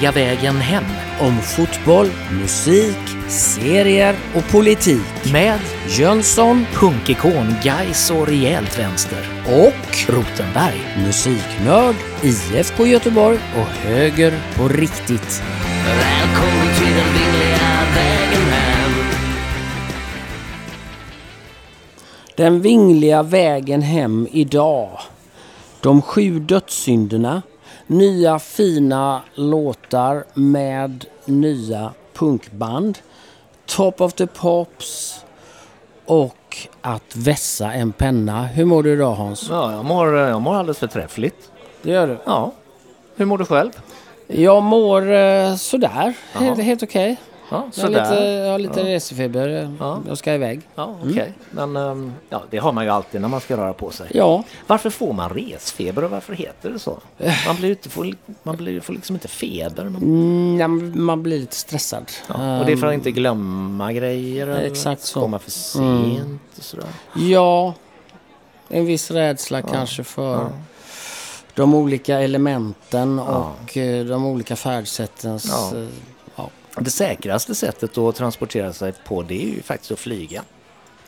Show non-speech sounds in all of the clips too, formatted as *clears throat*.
vingliga vägen hem Om fotboll, musik, serier och politik. med Jönsson punkikon Gais och rejält vänster. och Rotenberg. musiknörd, IFK Göteborg och höger på riktigt. Välkommen till den vingliga vägen hem. Den vingliga vägen hem idag. De sju dödssynderna. Nya fina låtar med nya punkband. Top of the Pops och att vässa en penna. Hur mår du idag Hans? Ja, jag mår, jag mår alldeles förträffligt. Det gör du? Ja. Hur mår du själv? Jag mår eh, sådär. Helt, helt okej. Ja, Jag har lite, jag har lite Ja. resefeber. Ja. Jag ska iväg. Ja, okej. Men ehm, ja, det har man ju alltid när man ska röra på sig. Ja, Varför får man resfeber och varför heter det så? Man blir inte, får, man blir, får liksom inte feber. Man, mm, man blir lite stressad. ja, och det är för att inte glömma grejer. eller exakt så. Komma för sent och sådär. Ja, en viss rädsla kanske för de olika elementen och eh, de olika färdsättens... Det säkraste sättet att transportera sig på det är ju faktiskt att flyga.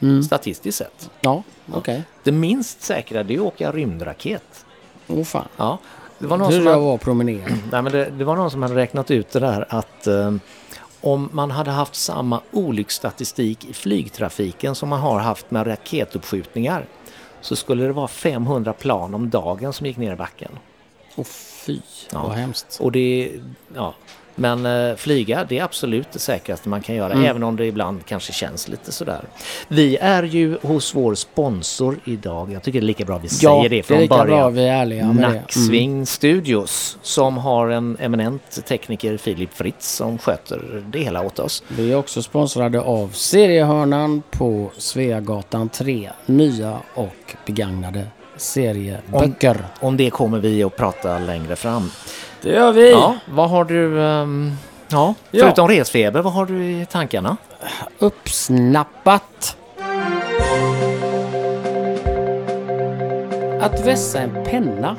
Mm. Statistiskt sett. Ja, okej. Det minst säkra det är att åka rymdraket. Åh fan. Ja. Det var någon som jag var promenera. *clears throat* Nej, men det, det var någon som hade räknat ut det där att eh, om man hade haft samma olycksstatistik i flygtrafiken som man har haft med raketuppskjutningar så skulle det vara 500 plan om dagen som gick ner i backen. Åh fy, Ja. vad hemskt. Och det, ja, men eh, flyga det är absolut det säkraste man kan göra Mm. även om det ibland kanske känns lite sådär. Vi är ju hos vår sponsor idag. Jag tycker det är lika bra vi säger det det är från lika bra början. vi är ärliga med. Mm. Nacksving Studios som har en eminent tekniker Filip Fritz som sköter det hela åt oss. Vi är också sponsrade av Seriehörnan på Sveagatan 3. Nya och begagnade serieböcker. Om det kommer vi att prata längre fram. Det gör vi. Ja, vad har du, ehm, ja, Ja. förutom resfeber, vad har du i tankarna? Uppsnappat. Att vässa en penna.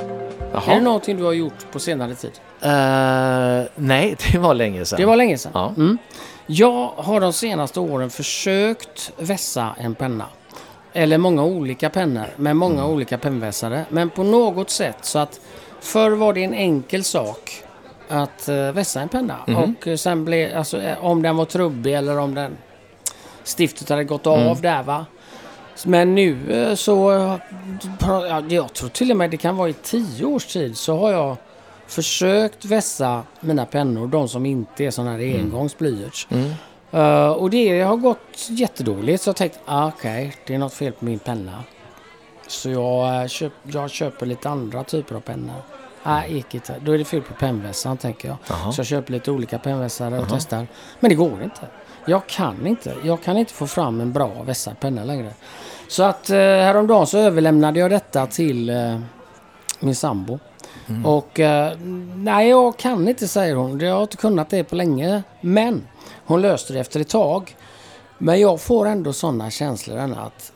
Är det någonting du har gjort på senare tid? Eh, nej, *laughs* det var länge sedan. Det var länge sedan. Ja. Mm. Jag har de senaste åren försökt vässa en penna. Eller många olika pennor med många Mm. olika pennvässare. Men på något sätt så att förr var det en enkel sak att uh, vässa en penna. Mhm. Och eh, sen blev, alltså eh, om den var trubbig eller om den stiftet hade gått Mm. av där va. Men nu eh, så, eh, ja, jag tror till och med det kan vara i tio års tid så har jag försökt vässa mina pennor, de som inte är sådana här engångsblyerts. Mm. Eh, och det har gått jättedåligt så jag tänkte, ah, okej, det är något fel på min penna. Så jag, eh, köp, jag köper lite andra typer av pennor. Nej, gick inte. Då är det fel på pennvässaren tänker jag. Jaha. Så jag köper lite olika pennvässare och testar. Men det går inte. Jag kan inte. Jag kan inte få fram en bra vässad penna längre. Så att eh, häromdagen så överlämnade jag detta till eh, min sambo. Och eh, nej, jag kan inte säger hon. Jag har inte kunnat det på länge. Men hon löste det efter ett tag. Men jag får ändå sådana känslor än att...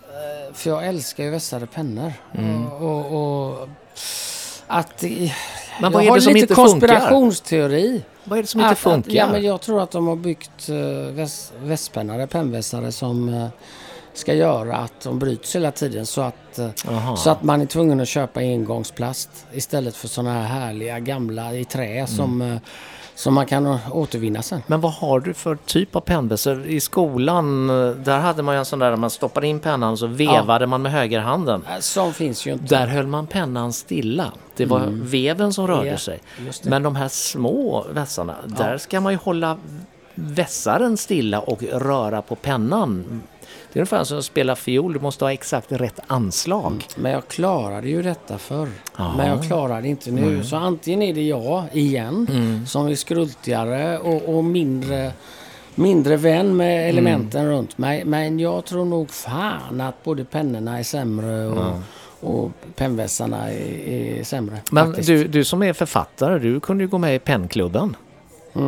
eh, För jag älskar ju vässade pennor. Och, och, och att... eh, Men vad jag är har det som lite inte funkar? konspirationsteori. Vad är det som inte Att- funkar? Att, ja, men jag tror att de har byggt uh, väs, västpennare, pennvässare som eh, ska göra att de bryts hela tiden så att, eh, Jaha. så att man är tvungen att köpa engångsplast istället för sådana här härliga gamla i trä som, Mm. eh, som man kan återvinna sen. Men vad har du för typ av pennvässare? I skolan, eh, där hade man ju en sån där, man stoppade in pennan och så vevade man med högerhanden. Eh, Som finns ju inte. Där höll man pennan stilla. Det var veven som rörde Ja, sig. Men de här små vässarna, där ska man ju hålla vässaren stilla och röra på pennan. Det är ungefär som att spela fiol, du måste ha exakt rätt anslag. Men jag klarade ju detta förr. Ja. Men jag klarar det inte nu. Så antingen är det jag igen som är skrultigare och, och mindre, mindre vän med elementen runt mig. Men jag tror nog fan att både pennorna är sämre och, och pennvässarna är, är sämre. Men faktiskt. du, du som är författare, du kunde ju gå med i pennklubben.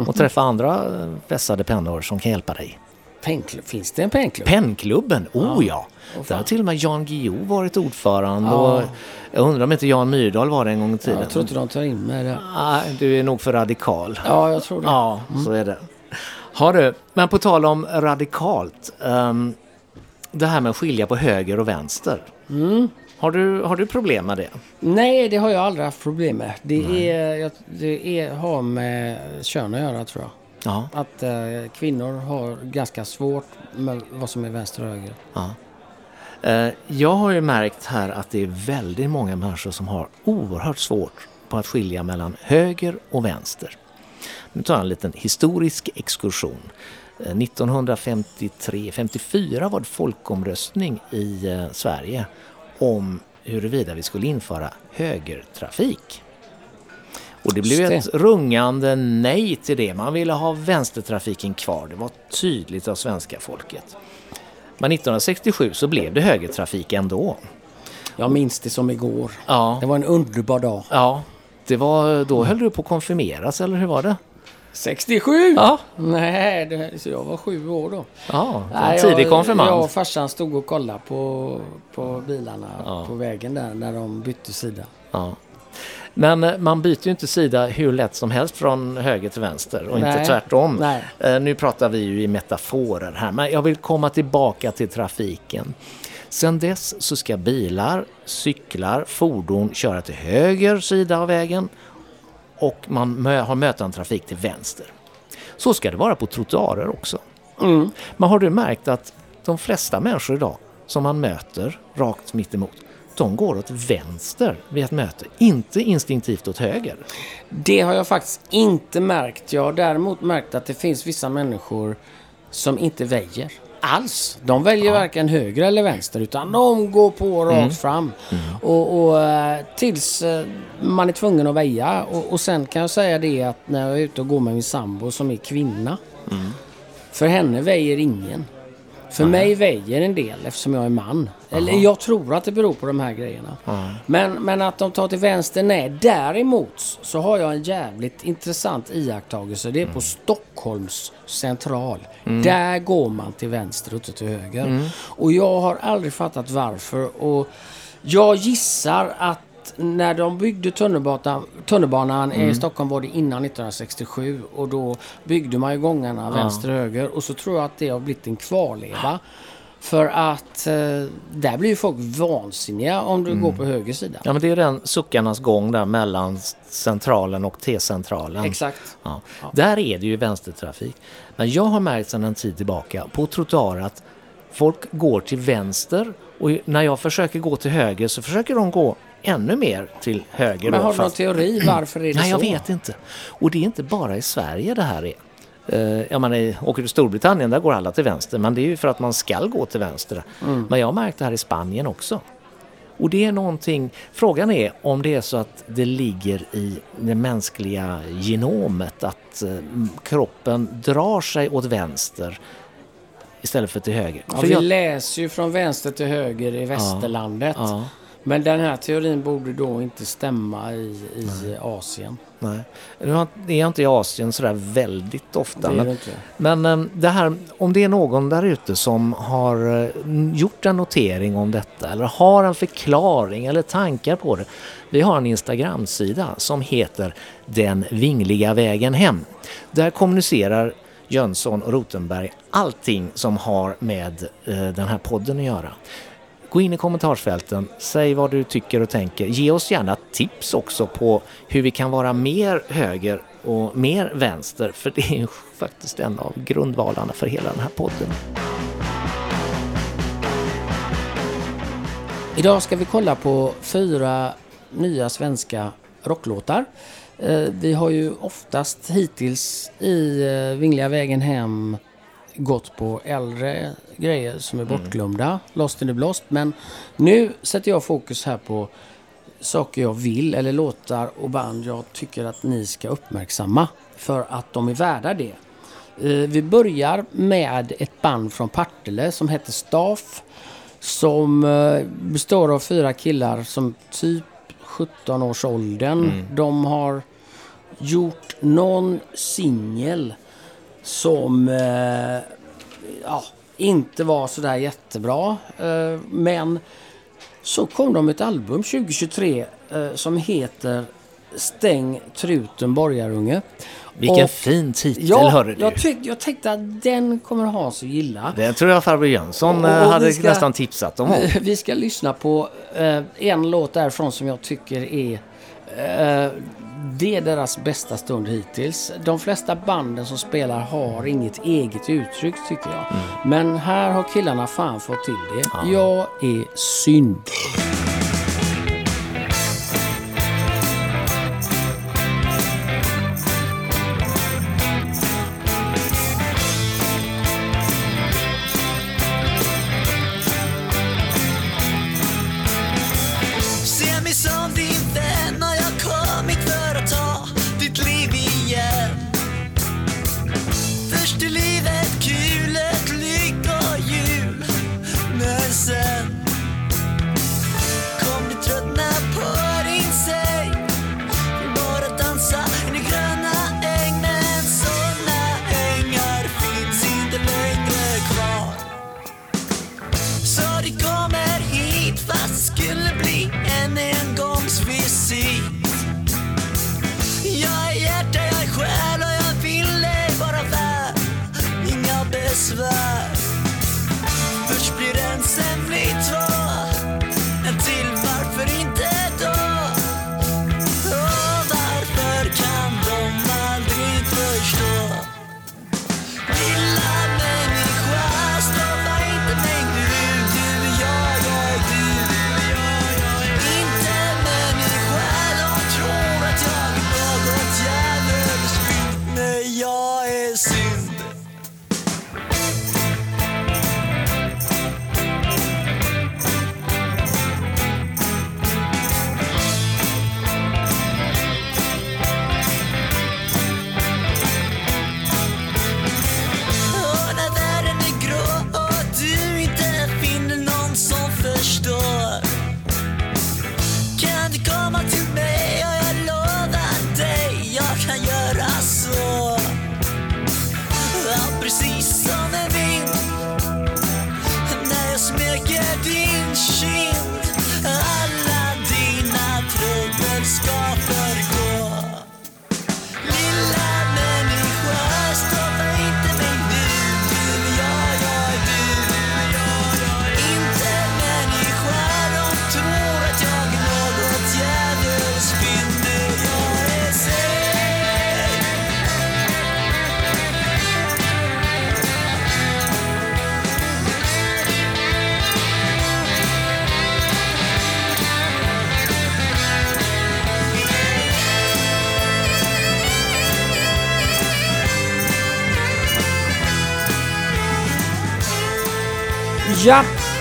Och träffa andra vässade pennor som kan hjälpa dig. Pennklubb, finns det en pennklubb? Pennklubben, oh ja! Åh, Där har till och med Jan Guillou varit ordförande Ja. och Jag undrar om inte Jan Myrdal var det en gång i tiden. Jag tror inte de tar in med det. Nej, du är nog för radikal. Ja, jag tror det. Ja, så är det. Har du, men på tal om radikalt. ehm, det här med att skilja på höger och vänster. Mm. Har, du, har du problem med det? Nej, det har jag aldrig haft problem med. Det, är, det är, har med kön att göra tror jag. Ja. Att eh, kvinnor har ganska svårt med vad som är vänster och höger. ja. Eh, Jag har ju märkt här att det är väldigt många människor som har oerhört svårt på att skilja mellan höger och vänster. Nu tar jag en liten historisk exkursion. Eh, 1953-54 var det folkomröstning i eh, Sverige om huruvida vi skulle införa högertrafik. Och det blev ett rungande nej till det. Man ville ha vänstertrafiken kvar. Det var tydligt av svenska folket. Men 1967 så blev det högertrafik ändå. Jag minns det som igår. Ja, Det var en underbar dag. ja det var, då höll du på att konfirmeras eller hur var det? 67? Ja, Nej, det, så jag var sju år då. ja Nej, tidig jag, konfirmand. Jag och farsan stod och kollade på, på bilarna Ja. på vägen där när de bytte sida. Ja. Men eh, man byter ju inte sida hur lätt som helst från höger till vänster och inte Nej. tvärtom. Nej. Eh, Nu pratar vi ju i metaforer här, men jag vill komma tillbaka till trafiken. Sen dess så ska bilar, cyklar, fordon köra till höger sida av vägen och man har mötande trafik till vänster. Så ska det vara på trottoarer också. Mm. Men har du märkt att de flesta människor idag som man möter rakt mitt emot, de går åt vänster vid ett möte, inte instinktivt åt höger. Det har jag faktiskt inte märkt. Jag har däremot märkt att det finns vissa människor som inte väjer alls. De väljer varken höger eller vänster utan de går på rakt Mm. fram. Och, och eh, tills eh, man är tvungen att väja. Och, och sen kan jag säga det att när jag är ute och går med min sambo som är kvinna. Mm. För henne väjer ingen. För mig väjer en del eftersom jag är man. Eller jag tror att det beror på de här grejerna. Men, men att de tar till vänster, nej. Däremot så har jag en jävligt intressant iakttagelse. Det är på Stockholms central. Där går man till vänster och inte till höger. Och jag har aldrig fattat varför. Och jag gissar att när de byggde tunnelbanan, tunnelbanan i Stockholm var det innan 1967 och då byggde man ju gångarna vänster och höger och så tror jag att det har blivit en kvarleva. För att eh, där blir ju folk vansinniga om du går på höger sida. Ja, men det är den suckarnas gång där mellan centralen och T-centralen. Exakt. Ja. Där är det ju vänstertrafik. Men jag har märkt sedan en tid tillbaka på trottoarer att folk går till vänster och när jag försöker gå till höger så försöker de gå ännu mer till höger. Men har du någon teori *clears throat* varför är det Nej, så? jag vet inte. Och det är inte bara i Sverige det här är. Uh, jag menar, i- åker till Storbritannien där går alla till vänster, men det är ju för att man ska gå till vänster. Mm. Men jag har märkt det här i Spanien också. Och det är någonting, frågan är om det är så att det ligger i det mänskliga genomet att eh, kroppen drar sig åt vänster istället för till höger. Ja, för vi jag- läser ju från vänster till höger i västerlandet. ja, Men den här teorin borde då inte stämma i, i Asien. nej. Nu är jag inte i Asien sådär väldigt ofta. Det det inte. Men eh, det här, om det är någon där ute som har eh, gjort en notering om detta eller har en förklaring eller tankar på det. Vi har en Instagram-sida som heter Den vingliga vägen hem. Där kommunicerar Jönsson och Rotenberg allting som har med eh, den här podden att göra. Gå in i kommentarsfälten, säg vad du tycker och tänker. Ge oss gärna tips också på hur vi kan vara mer höger och mer vänster, för det är faktiskt en av grundvalarna för hela den här podden. Idag ska vi kolla på fyra nya svenska rocklåtar. Eh, vi har ju oftast hittills i eh, Vingliga vägen hem gått på äldre grejer som är bortglömda, Lost in the Blåst. Men nu sätter jag fokus här på saker jag vill eller låtar och band jag tycker att ni ska uppmärksamma för att de är värda det. Eh, Vi börjar med ett band från Partille som heter Staff som eh, består av fyra killar som typ 17 års åldern. De har gjort någon singel som eh, ja, inte var sådär jättebra. Eh, men så kom de ett album 2023 eh, som heter Stäng truten borgarunge. Vilken Och- fin titel Ja, hörde du. jag, tyck, jag tänkte att den kommer Hans att gilla. Det tror jag farbror Jönsson Och- eh, och hade vi ska- nästan tipsat om. *laughs* Vi ska lyssna på eh, en låt därifrån som jag tycker är eh, det är deras bästa stund hittills. De flesta banden som spelar har inget eget uttryck tycker jag. Men här har killarna fan fått till det. Jag är synd.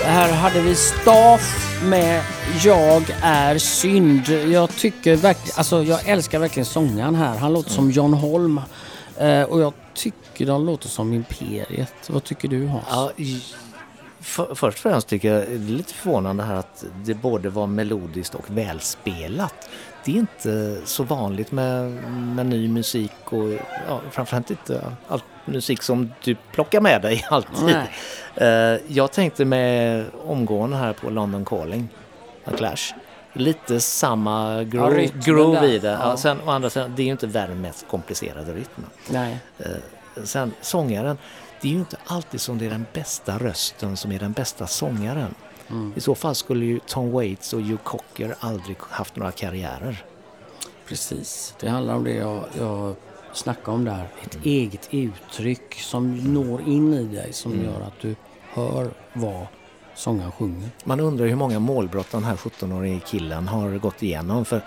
Här hade vi Staff med Jag är synd. Jag tycker verkligen, alltså jag älskar verkligen sångaren här. Han låter som John Holm. Eh, och jag tycker de låter som Imperiet. Vad tycker du Hans? Ja, i- för, först och främst tycker jag det är lite förvånande här att det både var melodiskt och välspelat. Det är inte så vanligt med, med ny musik och ja, framförallt inte all musik som du plockar med dig *laughs* alltid. Nej. Eh, jag tänkte med omgående här på London Calling, A Clash. Lite samma groove, rytmen groove i det. Ja. Ja. sen, å andra sidan, det är ju inte världens mest komplicerade rytm. Nej. Eh, sen sångaren, det är ju inte alltid som det är den bästa rösten som är den bästa sångaren. Mm. I så fall skulle ju Tom Waits och Hugh Cocker aldrig haft några karriärer. Precis. Det handlar om det jag, jag snackade om där. Ett eget uttryck som når in i dig som gör att du hör vad sångaren sjunger. Man undrar hur många målbrott den här 17-årige killen har gått igenom för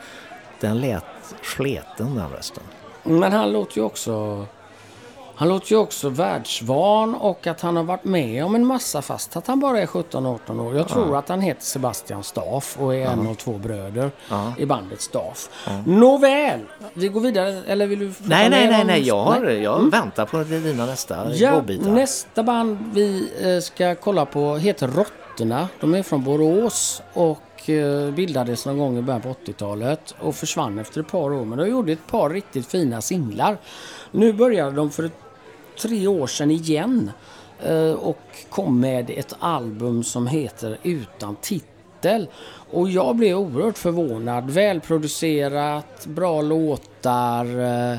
den lät sleten den rösten. Men han låter ju också han låter ju också världsvan och att han har varit med om en massa fast att han bara är 17-18 år. Jag tror att han heter Sebastian Staff och är en av två bröder Ja. i bandet Staff. Nåväl, vi går vidare. Eller vill du Nej, nej, nej, nej, jag, har, jag väntar på dina nästa Ja, godbitar. nästa band vi eh, ska kolla på heter Råttorna. De är från Borås och eh, bildades någon gång i början på 80-talet och försvann efter ett par år. Men de gjorde ett par riktigt fina singlar. Nu började de för ett, tre år sedan igen eh, och kom med ett album som heter Utan titel. Och jag blev oerhört förvånad. Välproducerat, bra låtar. Eh, eh,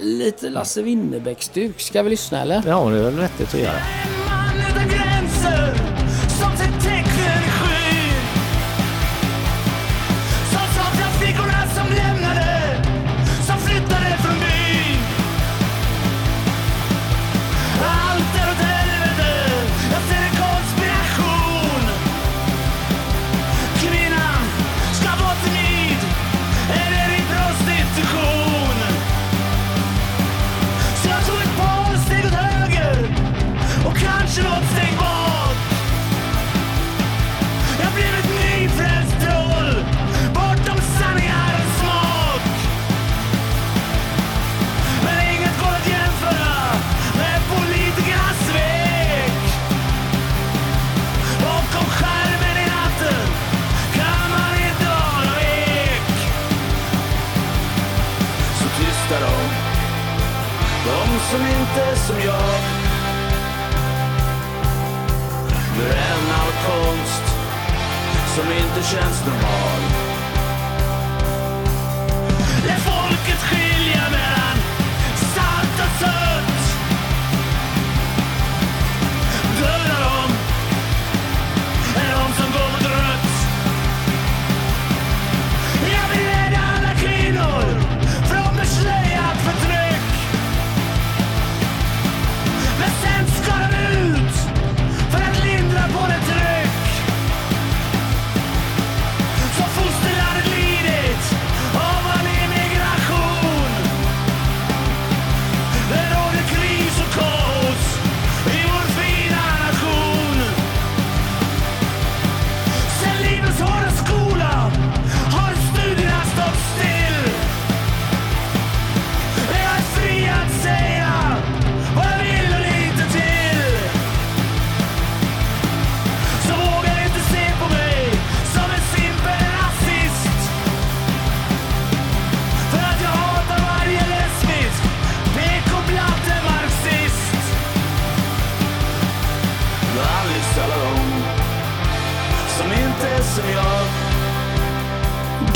lite Lasse Winnerbäck-stuk. Ska vi lyssna eller? Ja, det är väl vettigt att göra.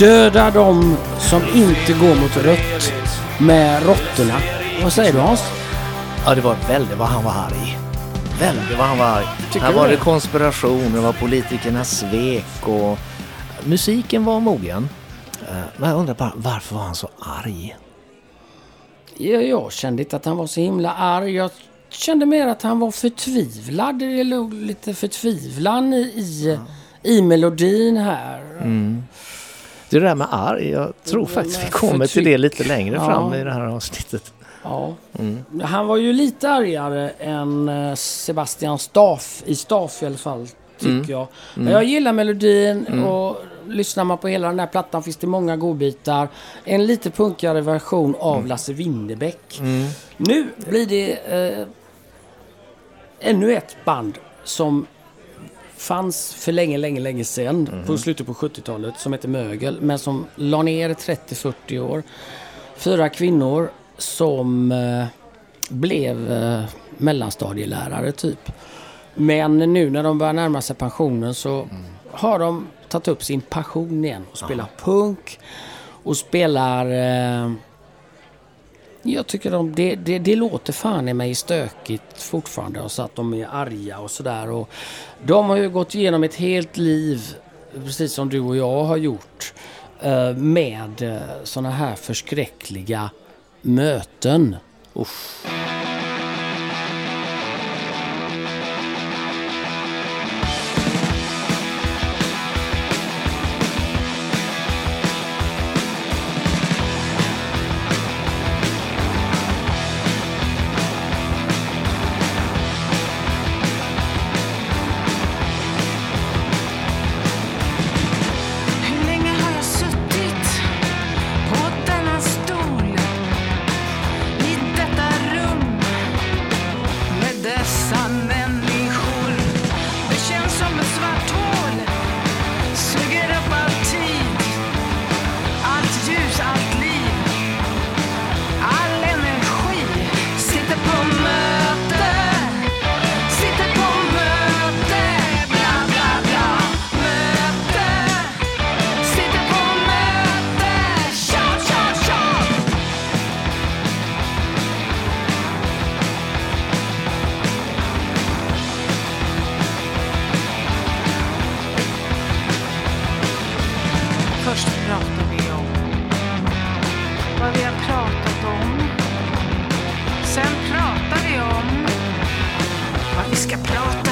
Döda de som inte går mot rött med råttorna. Vad säger du Hans? Ja, det var väldigt vad han var arg. Väldigt vad han var arg. Tycker Här var det konspiration, det var politikernas svek och musiken var mogen. Eh, Men jag undrar bara, varför var han så arg? Jag, jag kände inte att han var så himla arg. Jag kände mer att han var förtvivlad. Det låg lite förtvivlan i, i, i melodin här. Det där med arg, jag tror Mm, faktiskt vi kommer till det lite längre Ja. fram i det här avsnittet. Ja. Han var ju lite argare än eh, Sebastian Staff, i Staff i alla fall, tycker jag. Men jag gillar melodin och lyssnar man på hela den här plattan finns det många godbitar. En lite punkigare version av Lasse Winnerbäck. Nu blir det eh, ännu ett band som fanns för länge, länge, länge sedan på slutet på 70-talet som heter Mögel men som la ner 30-40 år. Fyra kvinnor som eh, blev eh, mellanstadielärare typ. Men nu när de börjar närma sig pensionen så har de tagit upp sin passion igen och spelar punk och spelar eh, jag tycker de, det, det, det låter fan i mig stökigt fortfarande och så att de är arga och sådär. Och De har ju gått igenom ett helt liv, precis som du och jag har gjort, eh, med eh, sådana här förskräckliga möten. Usch! Vi ska prata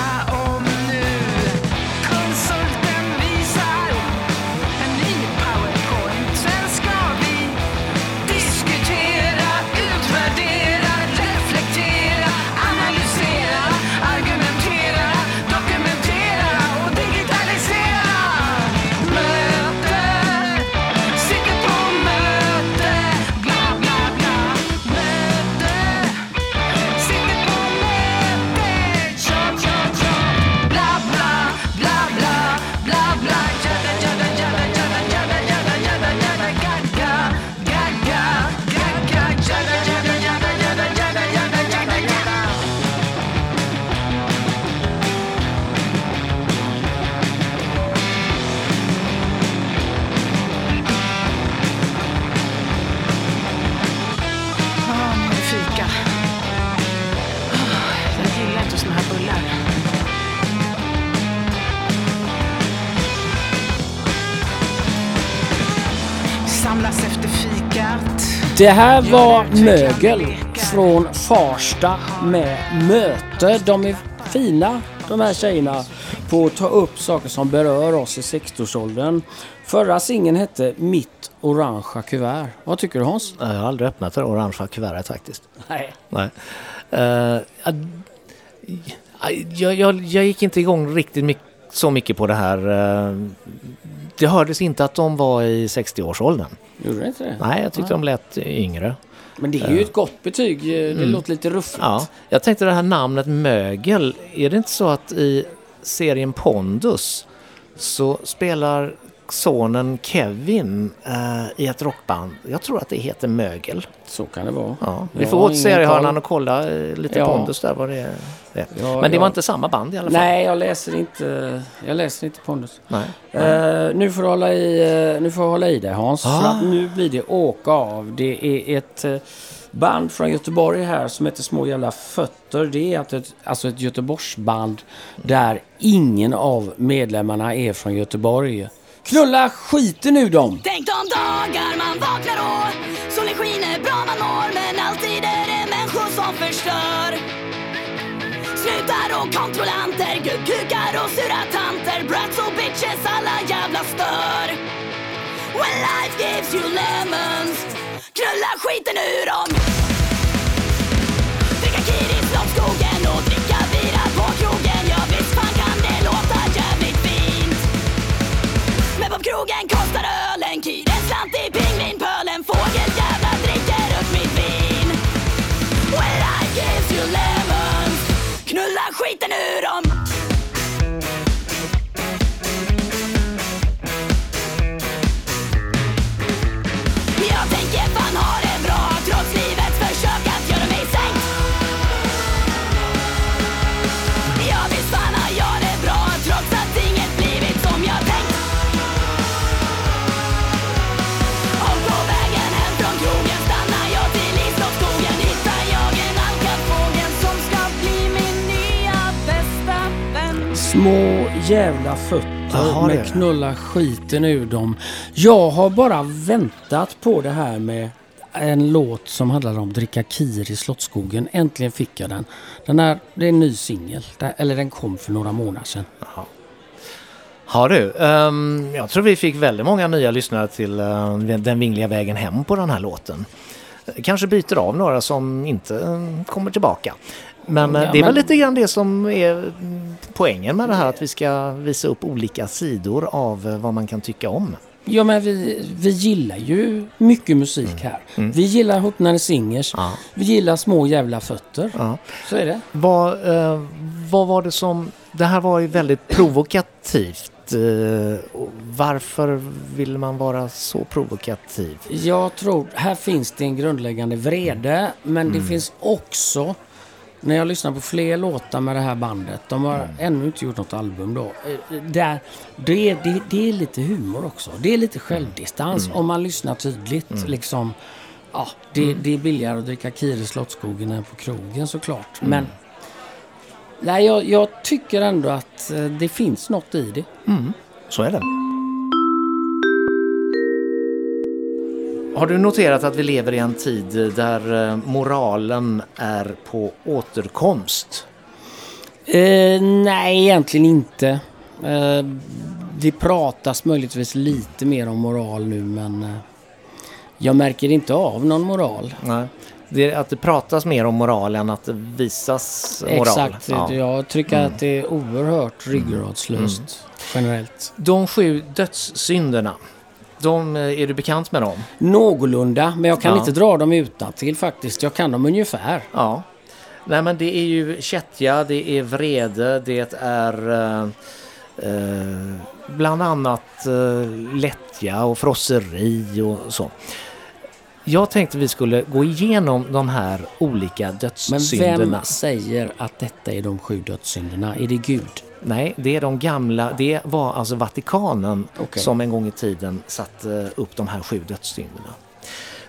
Det här var Mögel från Farsta med Möte. De är fina de här tjejerna på att ta upp saker som berör oss i 60-årsåldern. Förra singeln hette Mitt orangea kuvert. Vad tycker du Hans? Jag har aldrig öppnat det orangea kuvertet faktiskt. Nej. Nej. Eh, jag, jag, jag gick inte igång riktigt mycket, så mycket på det här. eh, det hördes inte att de var i 60-årsåldern. Gjorde det inte det? Nej, jag tyckte de lät yngre. Men det är ju ett gott betyg. Det låter lite ruffigt. Ja, jag tänkte det här namnet Mögel, är det inte så att i serien Pondus så spelar sonen Kevin eh, i ett rockband. Jag tror att det heter Mögel. Så kan det vara. Ja, vi får åt seriehörnan och kolla eh, lite Ja. Pondus där vad det är. Ja, Men det ja. var inte samma band i alla fall. Nej, jag läser inte, jag läser inte Pondus. Nej. Eh, nu får du hålla i, eh, nu får hålla i dig Hans. Ah. För att nu blir det åka av. Det är ett band från Göteborg här som heter Små jävla fötter. Det är ett, alltså ett Göteborgsband där ingen av medlemmarna är från Göteborg. Knulla skiten ur dem! Tänk de dagar man vaknar och solen skiner bra man mår men alltid är det människor som förstör. Snutar och kontrollanter, gubbkukar och sura tanter, brats och bitches alla jävla stör. When life gives you lemons, knulla skiten ur dem. Dricka Kiris, i och på krogen kostar ölen Kir en slant i pingvinpölen Fågeljävlar dricker upp mitt vin. Well, I gives you lemons. Knulla skiten ur dem. Små jävla fötter är med knulla skiten ur dem. Jag har bara väntat på det här med en låt som handlar om dricka kir i Slottsskogen. Äntligen fick jag den. Den här, det är en ny singel. Eller den kom för några månader sedan. Har du? ehm, jag tror vi fick väldigt många nya lyssnare till eh, Den vingliga vägen hem på den här låten. Kanske byter av några som inte eh, kommer tillbaka. Men eh, Ja, det är väl men- lite grann det som är mm, poängen med det här att vi ska visa upp olika sidor av eh, vad man kan tycka om. Ja men vi, vi gillar ju mycket musik här. Vi gillar Hotnare Singers. Ja. Vi gillar Små jävla fötter. Ja. Så är det. Vad, eh, vad var det som... Det här var ju väldigt provokativt. Eh, varför vill man vara så provokativ? Jag tror, här finns det en grundläggande vrede, men Mm. det finns också, när jag lyssnar på fler låtar med det här bandet, de har Mm. ännu inte gjort något album då, eh, där, det, det, det är lite humor också. Det är lite självdistans Mm. om man lyssnar tydligt. Liksom, ja, det, Mm. det är billigare att dricka Kir i Slottsskogen än på krogen såklart. Mm. Men nej, jag, jag tycker ändå att eh, det finns något i det. Så är det. Har du noterat att vi lever i en tid där eh, moralen är på återkomst? Eh, nej, egentligen inte. Eh, det pratas möjligtvis lite mer om moral nu men eh, jag märker inte av någon moral. Nej. Det är att det pratas mer om moral än att det visas moral. Exakt. Ja. Mm. Jag tycker att det är oerhört ryggradslöst generellt. De sju dödssynderna, de, eh, är du bekant med dem? Någorlunda, men jag kan Ja. inte dra dem utan till faktiskt. Jag kan dem ungefär. Ja. Nej men det är ju kättja, det är vrede, det är eh, eh, bland annat eh, lättja och frosseri och så. Jag tänkte vi skulle gå igenom de här olika Men dödssynderna. vem säger att detta är de sju dödssynderna? Är det Gud? Nej, det är de gamla. Det var alltså Vatikanen Okej. som en gång i tiden satte upp de här sju dödssynderna.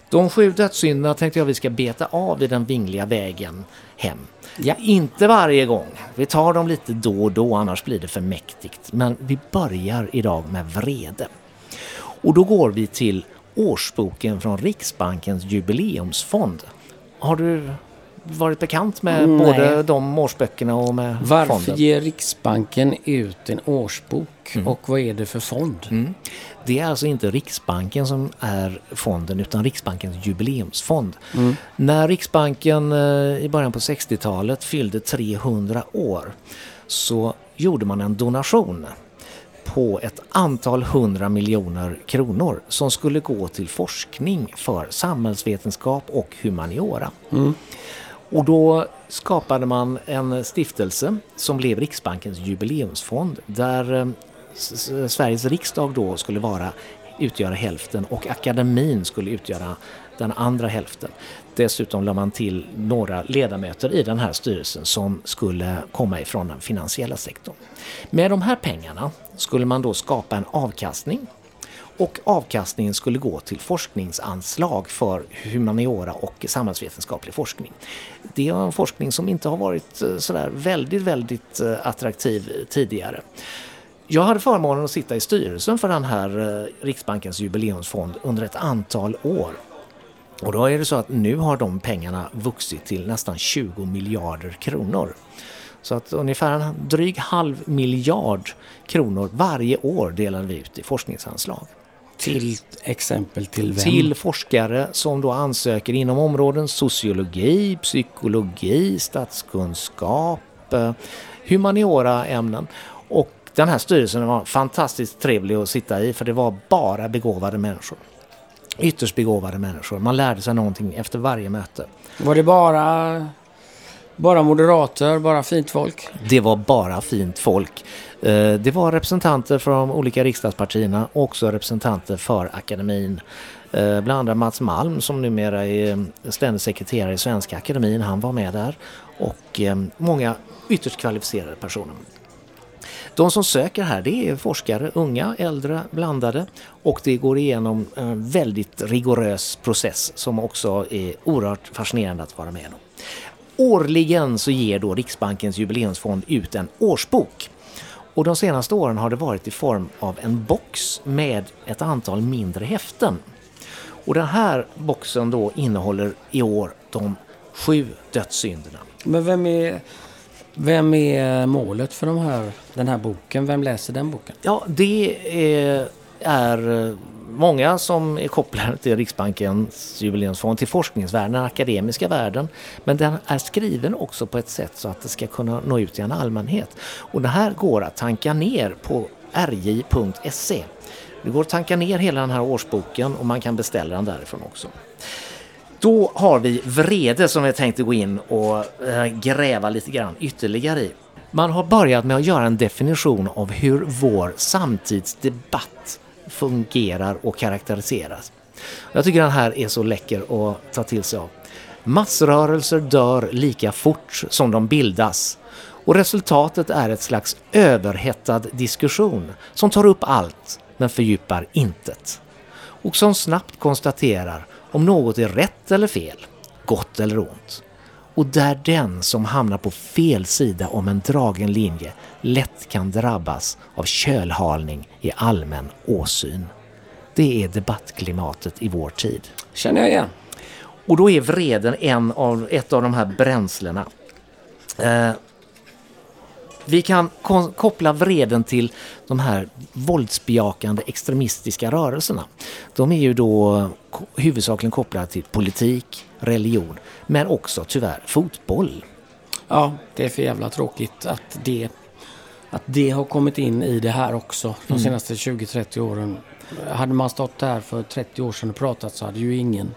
De sju dödssynderna tänkte jag vi ska beta av i den vingliga vägen hem. Ja. Inte varje gång. Vi tar dem lite då och då, annars blir det för mäktigt. Men vi börjar idag med vrede. Och då går vi till årsboken från Riksbankens jubileumsfond. Har du varit bekant med Nej. både de årsböckerna och med Varför fonden? ger Riksbanken ut en årsbok? Mm. Och vad är det för fond? Det är alltså inte Riksbanken som är fonden utan Riksbankens jubileumsfond. När Riksbanken eh, i början på 60-talet fyllde 300 år så gjorde man en donation på ett antal hundra miljoner kronor som skulle gå till forskning för samhällsvetenskap och humaniora. Och då skapade man en stiftelse som blev Riksbankens jubileumsfond där eh, Sveriges riksdag då skulle vara, utgöra hälften och akademin skulle utgöra den andra hälften. Dessutom lade man till några ledamöter i den här styrelsen som skulle komma ifrån den finansiella sektorn. Med de här pengarna skulle man då skapa en avkastning och avkastningen skulle gå till forskningsanslag för humaniora och samhällsvetenskaplig forskning. Det är en forskning som inte har varit eh, sådär väldigt, väldigt eh, attraktiv tidigare. Jag hade förmånen att sitta i styrelsen för den här eh, Riksbankens jubileumsfond under ett antal år. Och då är det så att nu har de pengarna vuxit till nästan 20 miljarder kronor. Så att ungefär en dryg halv miljard kronor varje år delar vi ut i forskningsanslag. Till exempel till vem? Till forskare som då ansöker inom områden sociologi, psykologi, statskunskap, eh, humaniora-ämnen. Och den här styrelsen var fantastiskt trevlig att sitta i för det var bara begåvade människor. Ytterst begåvade människor. Man lärde sig någonting efter varje möte. Var det bara, bara moderater, bara fint folk? Det var bara fint folk. Eh, det var representanter från de olika riksdagspartierna och också representanter för akademin. Eh, bland andra Mats Malm som numera är eh, ständig sekreterare i Svenska akademin. Han var med där. Och många ytterst kvalificerade personer. De som söker här det är forskare, unga, äldre, blandade och det går igenom en väldigt rigorös process som också är oerhört fascinerande att vara med om. Årligen så ger då Riksbankens jubileumsfond ut en årsbok. Och de senaste åren har det varit i form av en box med ett antal mindre häften. Och den här boxen då innehåller i år de sju dödssynderna. Men vem är, vem är målet för de här, den här boken? Vem läser den boken? Ja, det är, är eh, många som är kopplade till Riksbankens jubileumsfond, till forskningsvärlden, den akademiska världen. Men den är skriven också på ett sätt så att det ska kunna nå ut till en allmänhet. Och det här går att tanka ner på rj.se. Det går att tanka ner hela den här årsboken och man kan beställa den därifrån också. Då har vi vrede som vi tänkte gå in och eh, gräva lite grann ytterligare i. Man har börjat med att göra en definition av hur vår samtidsdebatt fungerar och karaktäriseras. Jag tycker den här är så läcker att ta till sig av. Massrörelser dör lika fort som de bildas och resultatet är ett slags överhettad diskussion som tar upp allt men fördjupar intet och som snabbt konstaterar om något är rätt eller fel, gott eller ont. Och där den som hamnar på fel sida om en dragen linje lätt kan drabbas av kölhalning i allmän åsyn. Det är debattklimatet i vår tid. Känner jag igen. Och då är vreden en av, ett av de här bränslena. Eh, vi kan koppla vreden till de här våldsbejakande extremistiska rörelserna. De är ju då huvudsakligen kopplade till politik, religion, men också tyvärr fotboll. Ja, det är för jävla tråkigt att det, att det har kommit in i det här också de senaste 20-30 åren. Hade man stått där för 30 år sedan och pratat så hade ju ingen,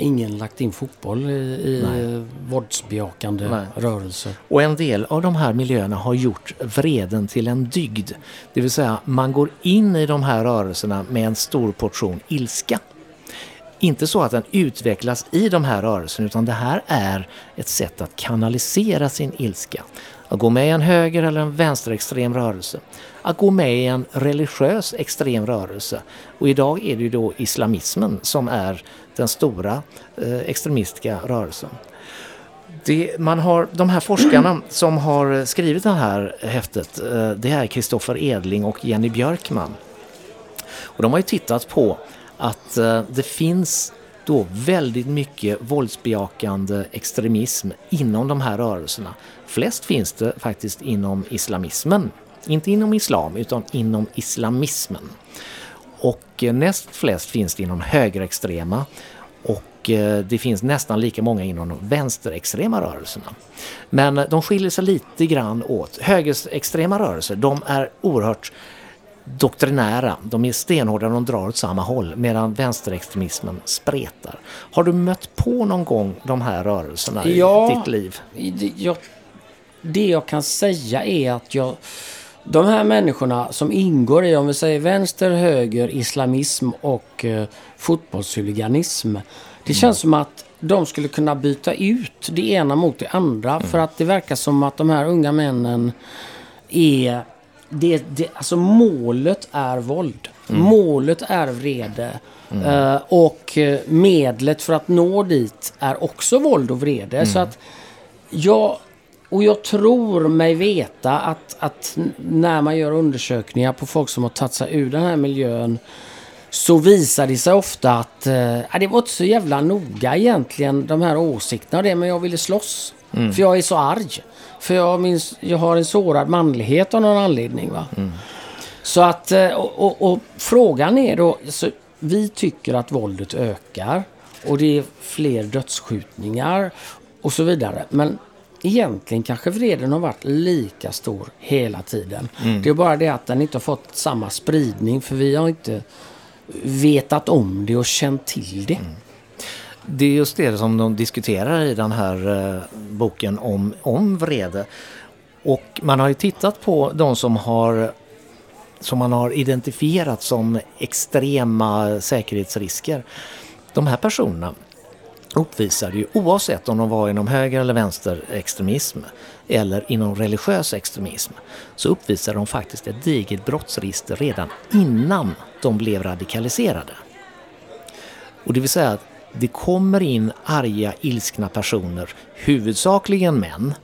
ingen lagt in fotboll i, i våldsbejakande Nej. rörelser. Och en del av de här miljöerna har gjort vreden till en dygd. Det vill säga man går in i de här rörelserna med en stor portion ilska. Inte så att den utvecklas i de här rörelserna utan det här är ett sätt att kanalisera sin ilska. Att gå med i en höger eller en vänsterextrem rörelse. Att gå med i en religiös extrem rörelse. Och idag är det ju då islamismen som är den stora eh, extremistiska rörelsen. Det, man har, de här forskarna *clears throat* som har skrivit det här häftet, eh, det är Kristoffer Edling och Jenny Björkman. Och de har ju tittat på att eh, det finns då väldigt mycket våldsbejakande extremism inom de här rörelserna. Flest finns det faktiskt inom islamismen. Inte inom islam utan inom islamismen. Och eh, näst flest finns det inom högerextrema och eh, det finns nästan lika många inom de vänsterextrema rörelserna. Men eh, de skiljer sig lite grann åt. Högerextrema rörelser, de är oerhört doktrinära. De är stenhårda, de drar åt samma håll medan vänsterextremismen spretar. Har du mött på någon gång de här rörelserna Ja. i ditt liv? Jag, det jag kan säga är att jag... De här människorna som ingår i, om vi säger vänster, höger, islamism och eh, fotbollshuliganism. Det känns som att de skulle kunna byta ut det ena mot det andra. För att det verkar som att de här unga männen är... Det, det, alltså målet är våld. Målet är vrede. Eh, och eh, medlet för att nå dit är också våld och vrede. Så att jag, och jag tror mig veta att, att när man gör undersökningar på folk som har tagit sig ur den här miljön så visar det sig ofta att eh, det var inte så jävla noga egentligen de här åsikterna och det men jag ville slåss. För jag är så arg. För jag, minns, jag har en sårad manlighet av någon anledning. Va? Så att, eh, och, och, och frågan är då, så vi tycker att våldet ökar och det är fler dödsskjutningar och så vidare. Men egentligen kanske vreden har varit lika stor hela tiden. Det är bara det att den inte har fått samma spridning för vi har inte vetat om det och känt till det. Det är just det som de diskuterar i den här eh, boken om, om vrede. Och man har ju tittat på de som har som man har identifierat som extrema säkerhetsrisker. De här personerna uppvisade ju oavsett om de var inom höger eller vänsterextremism eller inom religiös extremism så uppvisade de faktiskt ett digert brottsregister redan innan de blev radikaliserade. Och det vill säga att det kommer in arga, ilskna personer, huvudsakligen män,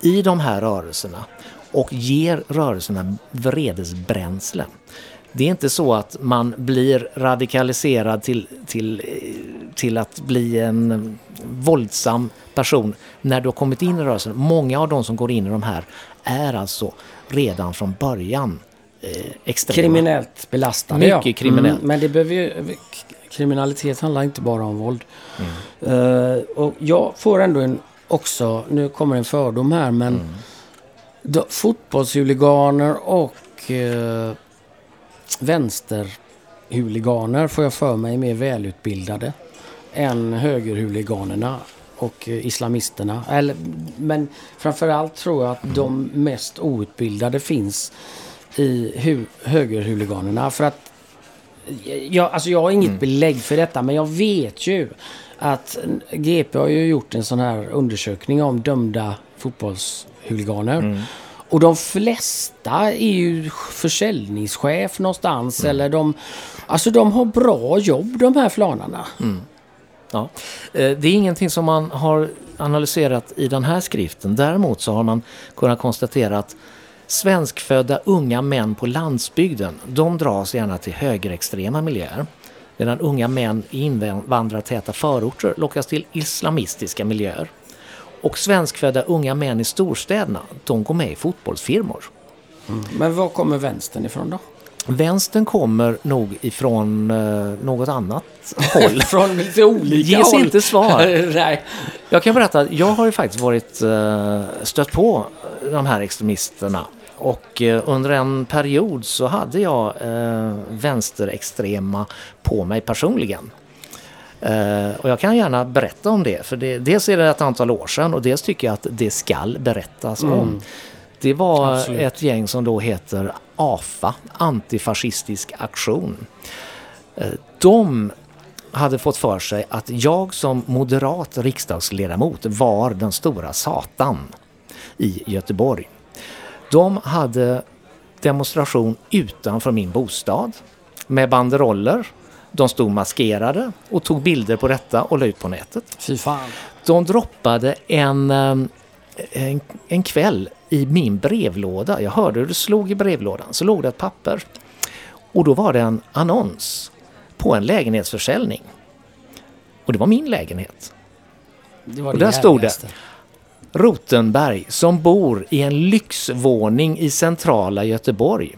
i de här rörelserna och ger rörelserna vredesbränsle. Det är inte så att man blir radikaliserad till, till, till att bli en våldsam person när du har kommit in i rörelsen. Många av de som går in i de här är alltså redan från början eh, extrema. Kriminellt belastade Mycket ja. kriminellt. Mm, men det behöver ju, kriminalitet handlar inte bara om våld. Eh, och jag får ändå en, också, nu kommer en fördom här, men då, fotbollshuliganer och uh, vänsterhuliganer får jag för mig är mer välutbildade än högerhuliganerna och islamisterna. Eller, men framförallt tror jag att de mest outbildade finns i hu- högerhuliganerna. För att jag, alltså jag har inget belägg för detta men jag vet ju att GP har ju gjort en sån här undersökning om dömda fotbollshuliganer. Och de flesta är ju försäljningschef någonstans eller de... Alltså de har bra jobb de här flanarna. Ja. Eh, Det är ingenting som man har analyserat i den här skriften. Däremot så har man kunnat konstatera att svenskfödda unga män på landsbygden, de dras gärna till högerextrema miljöer. Medan unga män i invandrartäta förorter lockas till islamistiska miljöer. Och svenskfödda unga män i storstäderna, de går med i fotbollsfirmor. Men var kommer vänstern ifrån då? Vänstern kommer nog ifrån eh, något annat *laughs* håll. Från lite olika Ges håll. inte svar. *laughs* Nej. Jag kan berätta att jag har ju faktiskt varit eh, stött på de här extremisterna. Och eh, under en period så hade jag eh, vänsterextrema på mig personligen. Eh, och jag kan gärna berätta om det, för det, dels är det ett antal år sedan och dels tycker jag att det skall berättas om. Det var Absolut. ett gäng som då heter AFA, Antifascistisk aktion. Eh, De hade fått för sig att jag som moderat riksdagsledamot var den stora satan i Göteborg. De hade demonstration utanför min bostad med banderoller. De stod maskerade och tog bilder på detta och la ut på nätet. Fy fan. De droppade en, eh, en, en kväll i min brevlåda. Jag hörde hur det slog i brevlådan. Så låg det ett papper. Och då var det en annons på en lägenhetsförsäljning. Och det var min lägenhet. Det var Och där stod det. Rotenberg som bor i en lyxvåning i centrala Göteborg.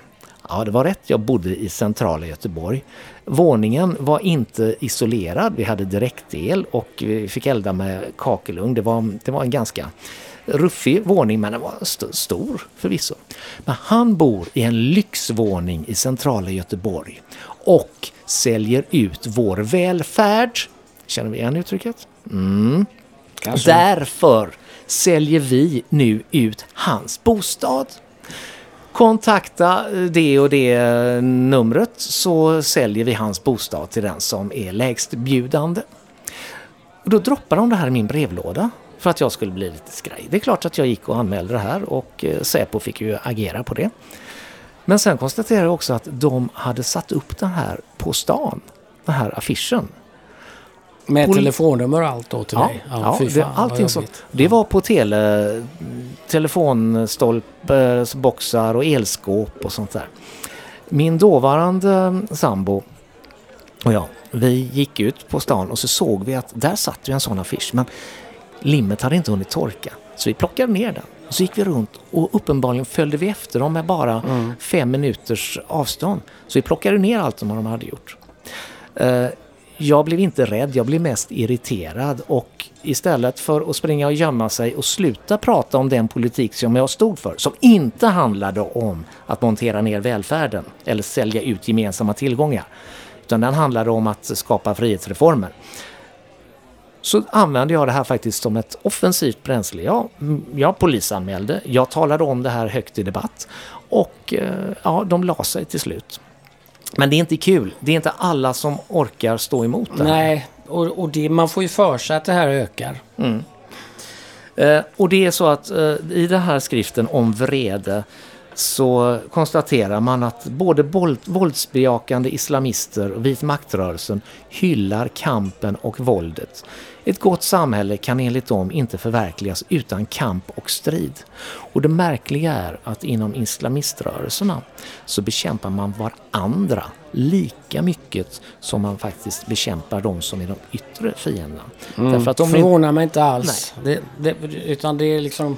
Ja, det var rätt. Jag bodde i centrala Göteborg. Våningen var inte isolerad. Vi hade direktel och vi fick elda med kakelugn. Det var, det var en ganska ruffig våning, men den var st- stor förvisso. Men han bor i en lyxvåning i centrala Göteborg och säljer ut vår välfärd. Känner vi igen uttrycket? Mm. Därför säljer vi nu ut hans bostad. Kontakta eh, det och det eh, numret så säljer vi hans bostad till den som är lägstbjudande. Och då droppade de det här i min brevlåda för att jag skulle bli lite skraj. Det är klart att jag gick och anmälde det här och eh, Säpo fick ju agera på det. Men sen konstaterade jag också att de hade satt upp den här på stan, den här affischen. Med telefonnummer och allt då till Ja, dig? ja, fy det, fan, vad allting så. Det var på tele, telefonstolpboxar och elskåp och sånt där. Min dåvarande sambo och jag, vi gick ut på stan och så såg vi att där satt ju en sån affisch men limmet hade inte hunnit torka. Så vi plockade ner den och så gick vi runt och uppenbarligen följde vi efter dem med bara fem minuters avstånd. Så vi plockade ner allt som de hade gjort. Eh, jag blev inte rädd, jag blev mest irriterad och istället för att springa och gömma sig och sluta prata om den politik som jag stod för, som inte handlade om att montera ner välfärden eller sälja ut gemensamma tillgångar, utan den handlade om att skapa frihetsreformer. Så använde jag det här faktiskt som ett offensivt bränsle. Jag, mm, jag polisanmälde, jag talade om det här högt i debatt och eh, ja, de la sig till slut. Men det är inte kul. Det är inte alla som orkar stå emot det. Nej, och, och det, man får ju för sig att det här ökar. Eh, och det är så att eh, i den här skriften om vrede så konstaterar man att både våld, våldsbejakande islamister och vit maktrörelsen hyllar kampen och våldet. Ett gott samhälle kan enligt dem inte förverkligas utan kamp och strid. Och det märkliga är att inom islamiströrelserna så bekämpar man varandra lika mycket som man faktiskt bekämpar de som är de yttre fienderna. Därför att de Förvånar mig inte alls. Det, det, utan det är liksom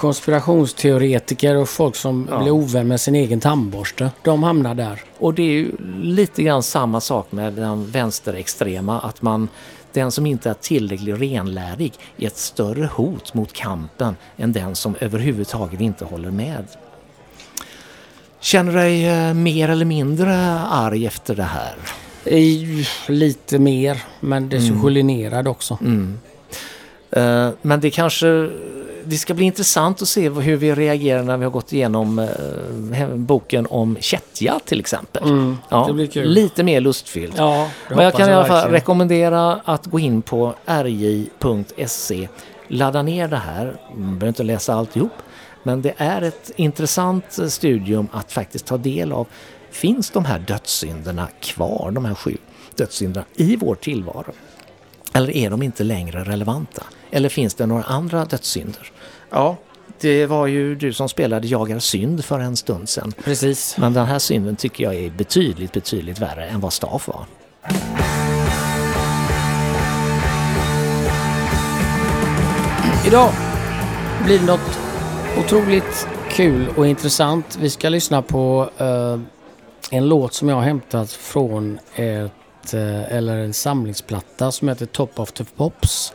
konspirationsteoretiker och folk som Ja. blir ovän med sin egen tandborste. De hamnar där. Och det är ju lite grann samma sak med den vänsterextrema, att man, den som inte är tillräckligt renlärig är ett större hot mot kampen än den som överhuvudtaget inte håller med. Känner du dig eh, mer eller mindre arg efter det här? I, lite mer, men det är så generad också. Eh, Men det kanske det ska bli intressant att se hur vi reagerar när vi har gått igenom eh, boken om kättja till exempel. ja, det blir kul. Lite mer lustfyllt. Ja, Men jag kan i alla fall verkligen. rekommendera att gå in på rj.se, ladda ner det här, man behöver inte läsa alltihop, men det är ett intressant eh, studium att faktiskt ta del av. Finns de här dödssynderna kvar, de här sju dödssynderna, i vår tillvaro? Eller är de inte längre relevanta? Eller finns det några andra dödssynder? Ja, det var ju du som spelade Jagar synd för en stund sedan. Precis. Men den här synden tycker jag är betydligt, betydligt värre än vad Staff var. Idag blir det något otroligt kul och intressant. Vi ska lyssna på eh, en låt som jag har hämtat från ett, eh, eller en samlingsplatta som heter Top of the Pops.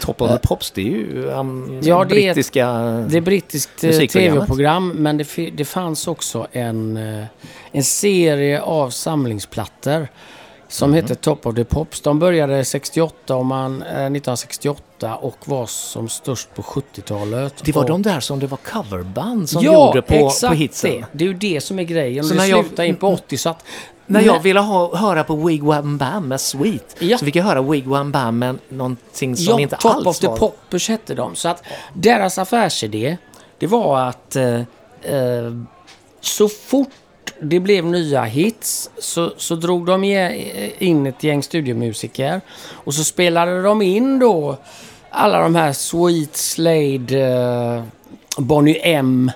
Top of the Pops, det är ju um, Ja, det är ett- brittiska... Det är brittiskt eh, tv-program men det, det fanns också en, eh, en serie av samlingsplattor som Mhm. hette Top of the Pops. De började 68 och man, eh, 1968 och var som störst på 70-talet. Det var och, de där som det var coverband som ja, gjorde på, exakt på hitsen. Det. det är ju det som är grejen. Så det när jag- in på 80 så att... När jag ville ha, höra på Wigwam Bam med Sweet Ja. så fick jag höra Wigwam Bam med någonting som ja, inte Top alls of the var... Poppers hette de. Så att deras affärsidé, det var att eh, eh, så fort det blev nya hits så, så drog de ge- in ett gäng studiomusiker och så spelade de in då alla de här Sweet Slade, eh, Bonnie M,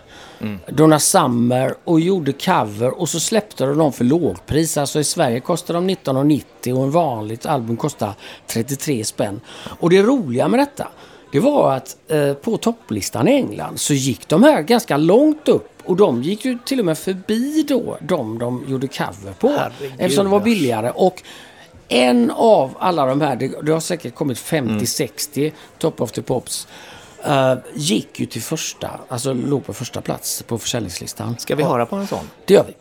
Donna Summer och gjorde cover och så släppte de dem för lågpris. Alltså i Sverige kostar de 19,90 och en vanligt album kostar 33 spänn. Och det roliga med detta det var att eh, på topplistan i England så gick de här ganska långt upp och de gick ju till och med förbi då de de gjorde cover på. Herregud, eftersom det var ja. billigare. Och en av alla de här, det, det har säkert kommit 50-60 Top of the Pops, eh, gick ju till första, alltså låg på första plats på försäljningslistan. Ska vi höra på en sån? Det gör vi.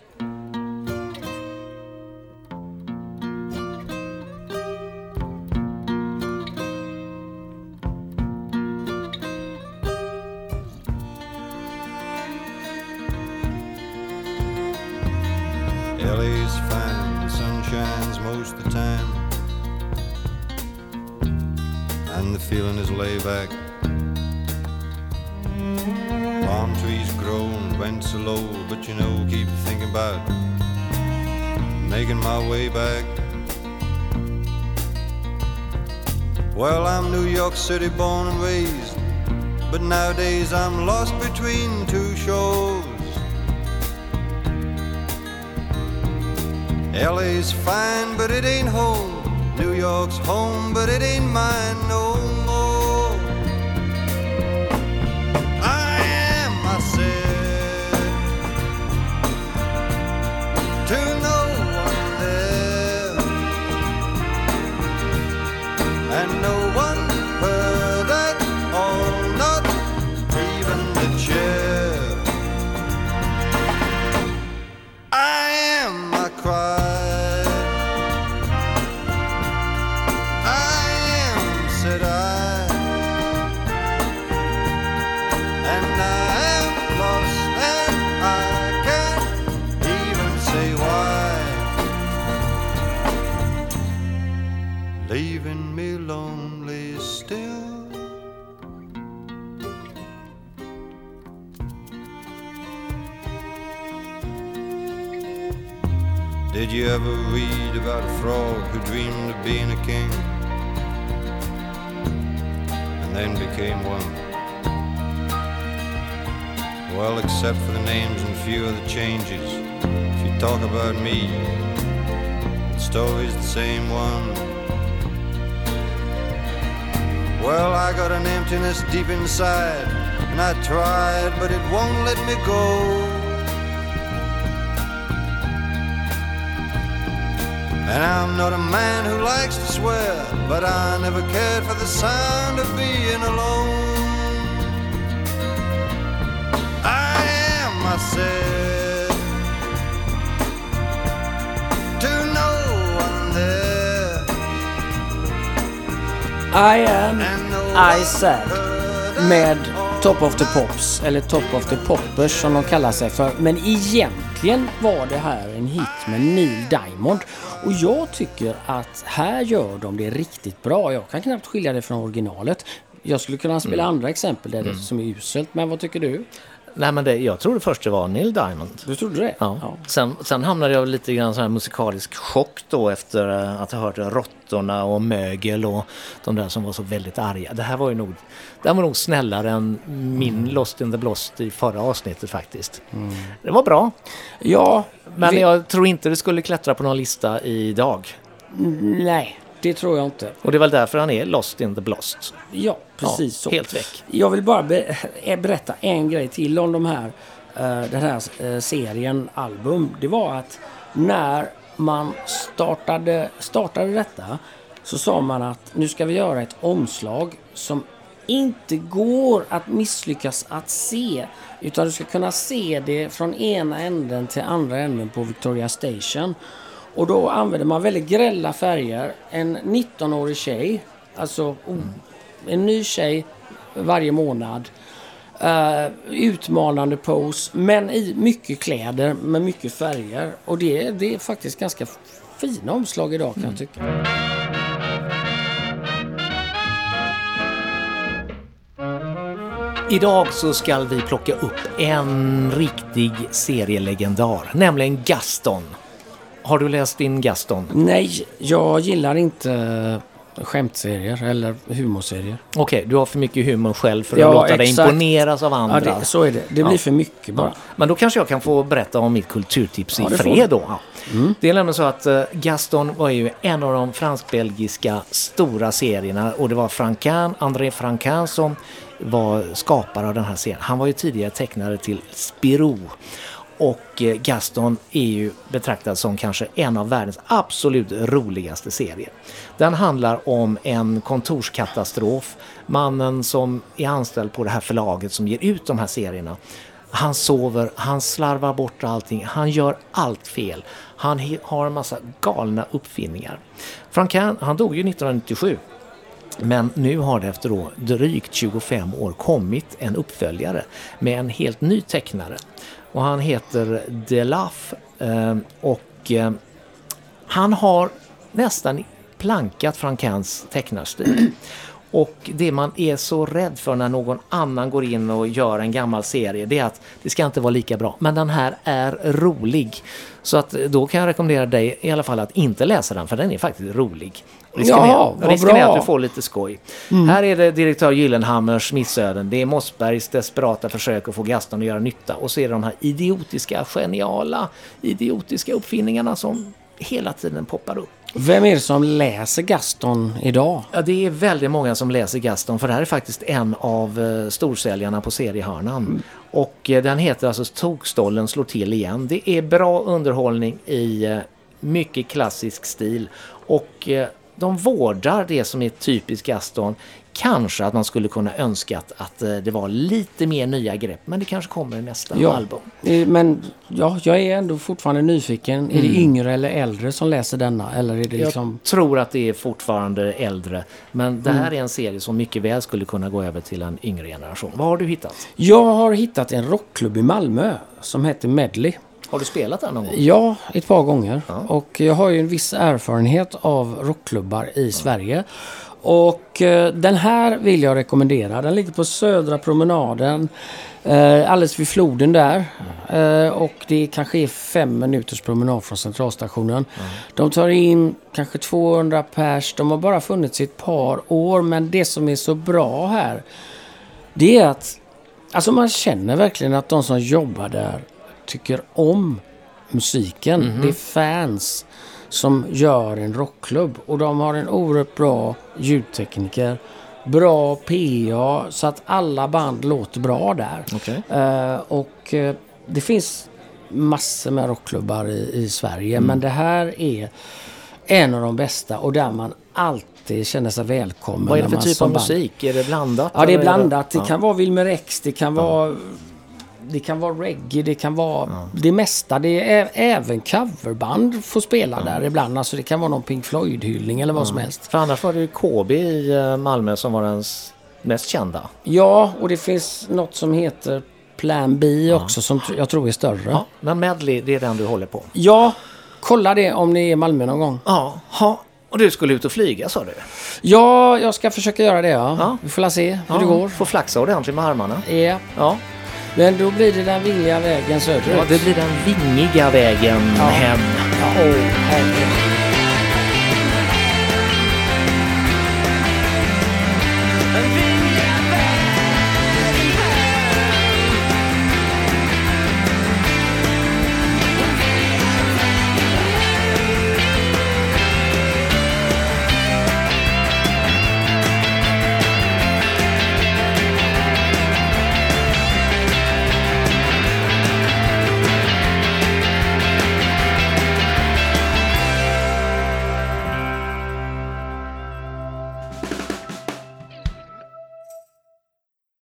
LA's fine, the sun shines most of the time. And the feeling is laid back. And rents are low, but you know, keep thinking about making my way back. Well, I'm New York City born and raised, but nowadays I'm lost between two shores. LA's fine, but it ain't home. New York's home, but it ain't mine no ever read about a frog who dreamed of being a king and then became one? Well, except for the names and few of the changes, if you talk about me, the story's the same one. Well, I got an emptiness deep inside, and I tried, but it won't let me go. And I'm not a man who likes to swear, but I never cared for the sound of being alone. I am, said, to no one there. I am, I heard Med. Top of the Pops, eller Top of the Poppers som de kallar sig för. Men egentligen var det här en hit med Neil Diamond. Och jag tycker att här gör de det riktigt bra. Jag kan knappt skilja det från originalet. Jag skulle kunna spela Mm. andra exempel där det som är uselt. Men vad tycker du? Nej, men det, jag trodde först det var Neil Diamond. Du trodde det? Ja. Sen, sen hamnade jag lite grann så här musikalisk chock då efter eh, att ha hört Råttorna och Mögel och de där som var så väldigt arga. Det här var ju nog, det här var nog snällare än min Lost in the Blost i förra avsnittet faktiskt. Det var bra, Ja, men vi- jag tror inte det skulle klättra på någon lista idag. Nej, det tror jag inte. Och det är väl därför han är lost in the blast. Ja, precis ja, så. Helt väck. Jag vill bara *laughs* eh, berätta en grej till om de här, eh, den här eh, serien album. Det var att när man startade, startade detta så sa man att nu ska vi göra ett omslag som inte går att misslyckas att se. Utan du ska kunna se det från ena änden till andra änden på Victoria Station. Och då använder man väldigt grälla färger. En 19-årig tjej, alltså oh, en ny tjej varje månad. Uh, utmanande pose, men i mycket kläder med mycket färger. Och det, det är faktiskt ganska fina omslag idag kan jag tycka. Idag så ska vi plocka upp en riktig serielegendar, nämligen Gaston. Har du läst in Gaston? Nej, jag gillar inte skämtserier eller humorserier. Okej, du har för mycket humor själv för att Ja, låta dig imponeras av Ja, andra. det, så är det. Det blir Ja. för mycket bara. Men då kanske jag kan få berätta om mitt kulturtips Ja, i fred då. Ja. Det är nämligen så att eh, Gaston var ju en av de fransk-belgiska stora serierna och det var Franquin, André Franquin som var skapare av den här serien. Han var ju tidigare tecknare till Spirou. Och eh, Gaston är ju betraktad som kanske en av världens absolut roligaste serier. Den handlar om en kontorskatastrof. Mannen som är anställd på det här förlaget som ger ut de här serierna. Han sover, han slarvar bort allting, han gör allt fel. Han har en massa galna uppfinningar. Franquin, han dog ju 1997. Men nu har det efter då drygt 25 år kommit en uppföljare med en helt ny tecknare. Och han heter Delaf eh, och eh, han har nästan plankat Frankens tecknarstil. Och det man är så rädd för när någon annan går in och gör en gammal serie det är att det ska inte vara lika bra. Men den här är rolig. Så att då kan jag rekommendera dig i alla fall att inte läsa den för den är faktiskt rolig. Risken, Ja, är, risken är att du får lite skoj. Här är det direktör Gyllenhammars missöden. Det är Mossbergs desperata försök att få Gaston att göra nytta. Och så är det de här idiotiska, geniala, idiotiska uppfinningarna som hela tiden poppar upp. Vem är det som läser Gaston idag? Ja, det är väldigt många som läser Gaston för det här är faktiskt en av eh, storsäljarna på seriehörnan. Och eh, den heter alltså Tokstollen slår till igen. Det är bra underhållning i eh, mycket klassisk stil och de vårdar det som är typiskt Gaston. Kanske att man skulle kunna önska att, att eh, det var lite mer nya grepp men det kanske kommer i nästa Ja. album. Eh, Men ja, jag är ändå fortfarande nyfiken. Är det Mm. yngre eller äldre som läser denna? Eller är det liksom... Jag tror att det är fortfarande äldre. Men det här är en serie som mycket väl skulle kunna gå över till en yngre generation. Vad har du hittat? Jag har hittat en rockklubb i Malmö som heter Medley. Har du spelat den någon gång? Ja, ett par gånger. Ja. Och jag har ju en viss erfarenhet av rockklubbar i Sverige. Och eh, den här vill jag rekommendera. Den ligger på Södra promenaden. Eh, alldeles vid floden där. Eh, och det kanske är fem minuters promenad från centralstationen. De tar in kanske 200 pers. De har bara funnits i ett par år. Men det som är så bra här. Det är att alltså man känner verkligen att de som jobbar där tycker om musiken. Det är fans som gör en rockklubb och de har en oerhört bra ljudtekniker. Bra PA så att alla band låter bra där. Okej. Eh, och eh, det finns massor med rockklubbar i, i Sverige Mm. men det här är en av de bästa och där man alltid känner sig välkommen. Vad är det för typ av musik? Är det blandat? Ja, det är blandat. Det Ja. kan vara Wilmer X, det kan vara... Det kan vara reggae, det kan vara det mesta. Det är även coverband får spela där ibland. Alltså det kan vara någon Pink Floyd-hyllning eller vad som helst. För annars var det ju KB i eh, Malmö som var den mest kända. Ja, och det finns något som heter Plan B också som jag tror är större. Ja, Ja. men Medley, det är den du håller på. kolla det om ni är i Malmö någon gång. Ja, ha. och du skulle ut och flyga sa du? Ja, jag ska försöka göra det ja. Ja. Vi får se hur Ja, det går. Får flaxa ordentligt med armarna. Ja. Ja. Men då blir det den vingliga vägen söderut. ja, det blir den vingiga vägen Ja. hem. Ja, åh, herregud.